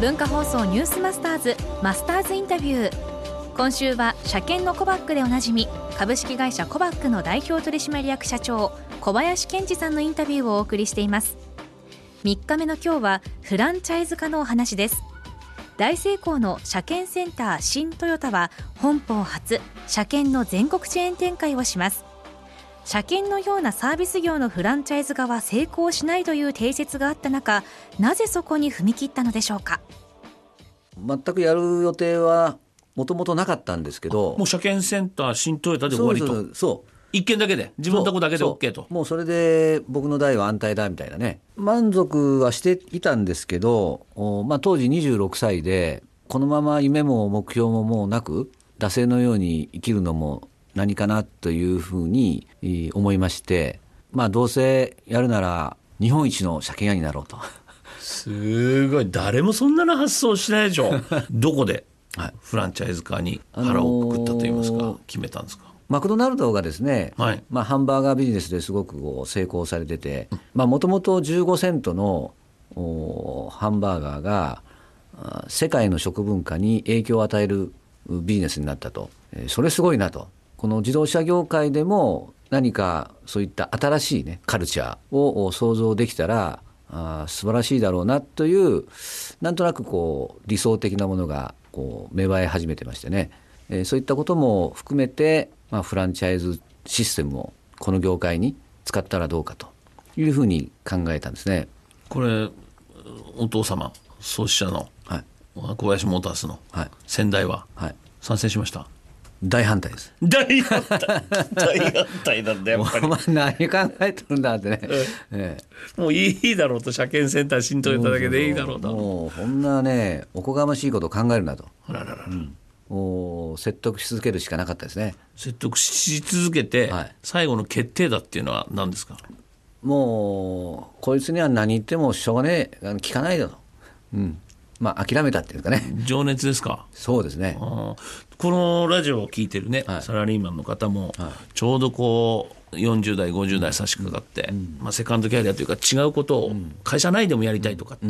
文化放送ニュースマスターズマスターズインタビュー。今週は車検のコバックでおなじみ株式会社コバックの代表取締役社長小林健二さんのインタビューをお送りしています。3日目の今日はフランチャイズ化のお話です。大成功の車検センター新トヨタは本邦初車検の全国チェーン展開をします。車検のようなサービス業のフランチャイズ化は成功しないという定説があった中なぜそこに踏み切ったのでしょうか？全くやる予定はもともとなかったんですけどもう車検センター新トヨタで終わりと。そうそう一件だけで自分のとこだけで OK と。もうそれで僕の代は安泰だみたいなね。満足はしていたんですけど、まあ、当時26歳でこのまま夢も目標ももうなく惰性のように生きるのも何かなというふうに思いまして、まあ、どうせやるなら日本一の車検屋になろうと。すごい。誰もそんなの発想しないでしょ。どこでフランチャイズ化に腹をくくったと言いますか、あのー、決めたんですか？マクドナルドがですね、はい、まあ、ハンバーガービジネスですごくこう成功されててもともと15セントのハンバーガーが世界の食文化に影響を与えるビジネスになったと。それすごいなとこの自動車業界でも何かそういった新しいねカルチャーを想像できたらあ素晴らしいだろうなというなんとなくこう理想的なものがこう芽生え始めてましてね、えー、そういったことも含めて、まあ、フランチャイズシステムをこの業界に使ったらどうかというふうに考えたんですね。これお父様創始者の小林モータースの先代は賛成しました、大反対です。大反対。大反対なんだやっぱり。何考えてるんだってね。ええ、もういいだろうと車検センター浸透いただけでいいだろうと。もうこんなねおこがましいことを考えるなと。あららら。うんもう説得し続けるしかなかったですね説得し続けて、はい、最後の決定だっていうのは何ですか？もうこいつには何言ってもしょうがねえ聞かないだと、うん、まあ諦めたっていうかね。情熱ですか？そうですね。このラジオを聞いてるね、はい、サラリーマンの方も、ちょうどこう40代50代差し掛かって、うん、まあ、セカンドキャリアというか違うことを会社内でもやりたいとかって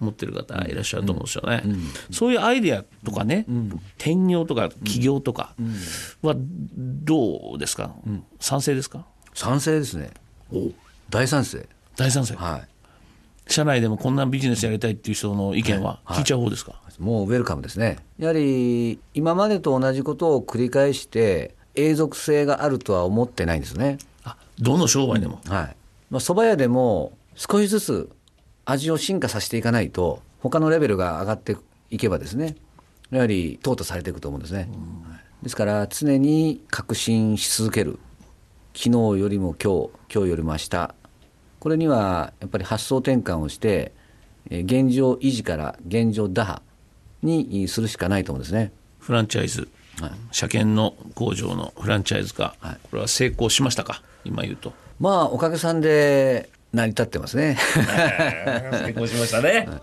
思ってる方いらっしゃると思うんですよね、そういうアイデアとかね、転業とか起業とかはどうですか、賛成ですか？賛成ですね。大賛成。大賛成。はい社内でもこんなビジネスやりたいっていう人の意見は聞いちゃう方ですか、はいはい、もうウェルカムですね。やはり今までと同じことを繰り返して永続性があるとは思ってないんですね。あどの商売でも、はい。まあ、蕎麦屋でも少しずつ味を進化させていかないと他のレベルが上がっていけばですねやはり淘汰されていくと思うんですね、ですから常に革新し続ける。昨日よりも今日今日よりも明日これにはやっぱり発想転換をして現状維持から現状打破にするしかないと思うんですね。フランチャイズ、はい、車検の工場のフランチャイズ化、はい、これは成功しましたか？今言うと。まあおかげさんで成り立ってますね。成功しましたね。はい。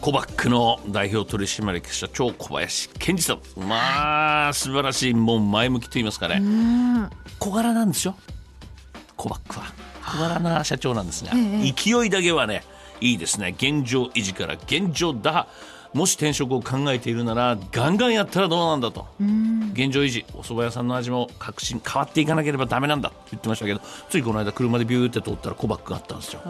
コバックの代表取締役社長小林健二さん。まあ素晴らしいもう前向きと言いますかね。小柄なんですよコバックは。小柄な社長なんですが、勢いだけはねいいですね。現状維持から現状打破。もし転職を考えているならガンガンやったらどうなんだと。現状維持お蕎麦屋さんの味も革新変わっていかなければだめなんだって言ってましたけどついこの間車でビューって通ったらコバックがあったんですよ。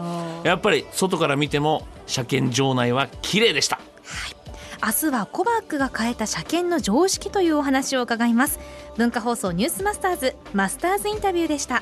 やっぱり外から見ても車検場内は綺麗でした、はい。明日はコバックが変えた車検の常識というお話を伺います。文化放送ニュースマスターズマスターズインタビューでした